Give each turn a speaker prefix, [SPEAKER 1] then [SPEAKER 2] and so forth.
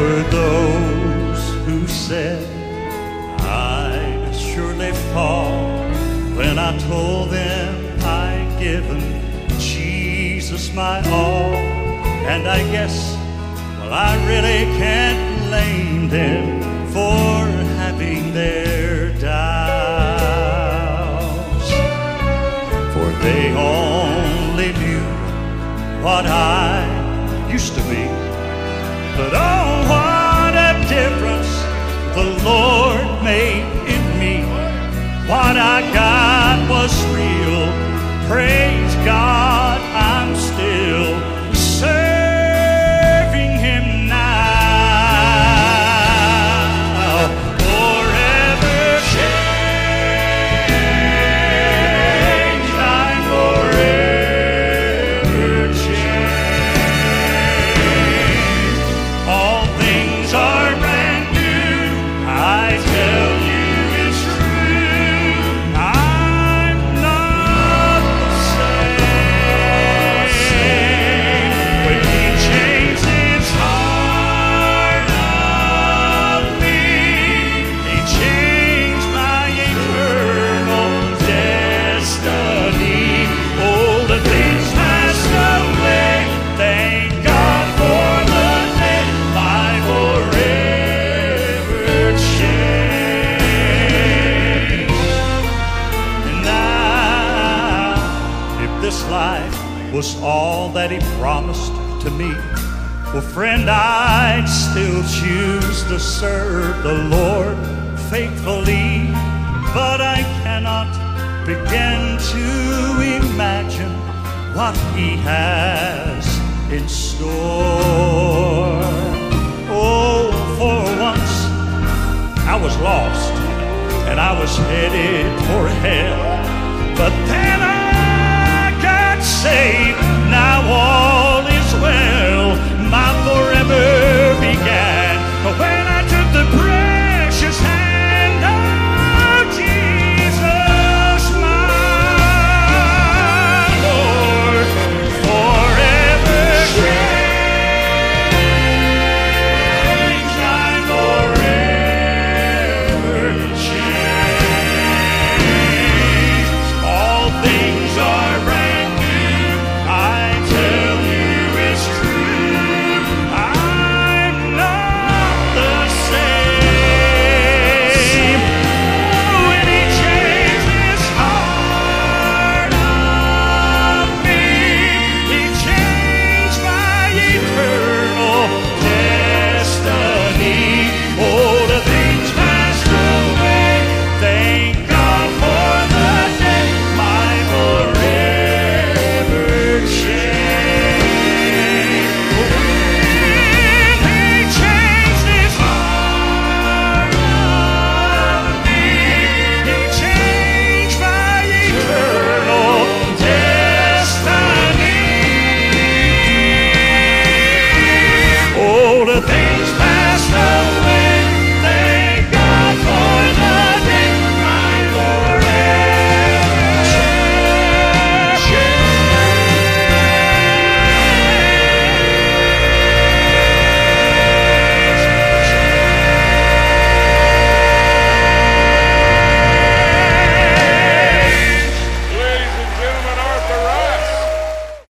[SPEAKER 1] Were those who said I'd surely fall when I told them I'd given Jesus my all. And I guess, well, I really can't blame them for having their doubts. For they only knew what I used to be. But oh, what a difference the Lord made life was all that He promised to me, well, friend, I'd still choose to serve the Lord faithfully. But I cannot begin to imagine what He has in store. Oh, for once I was lost and I was headed for hell. But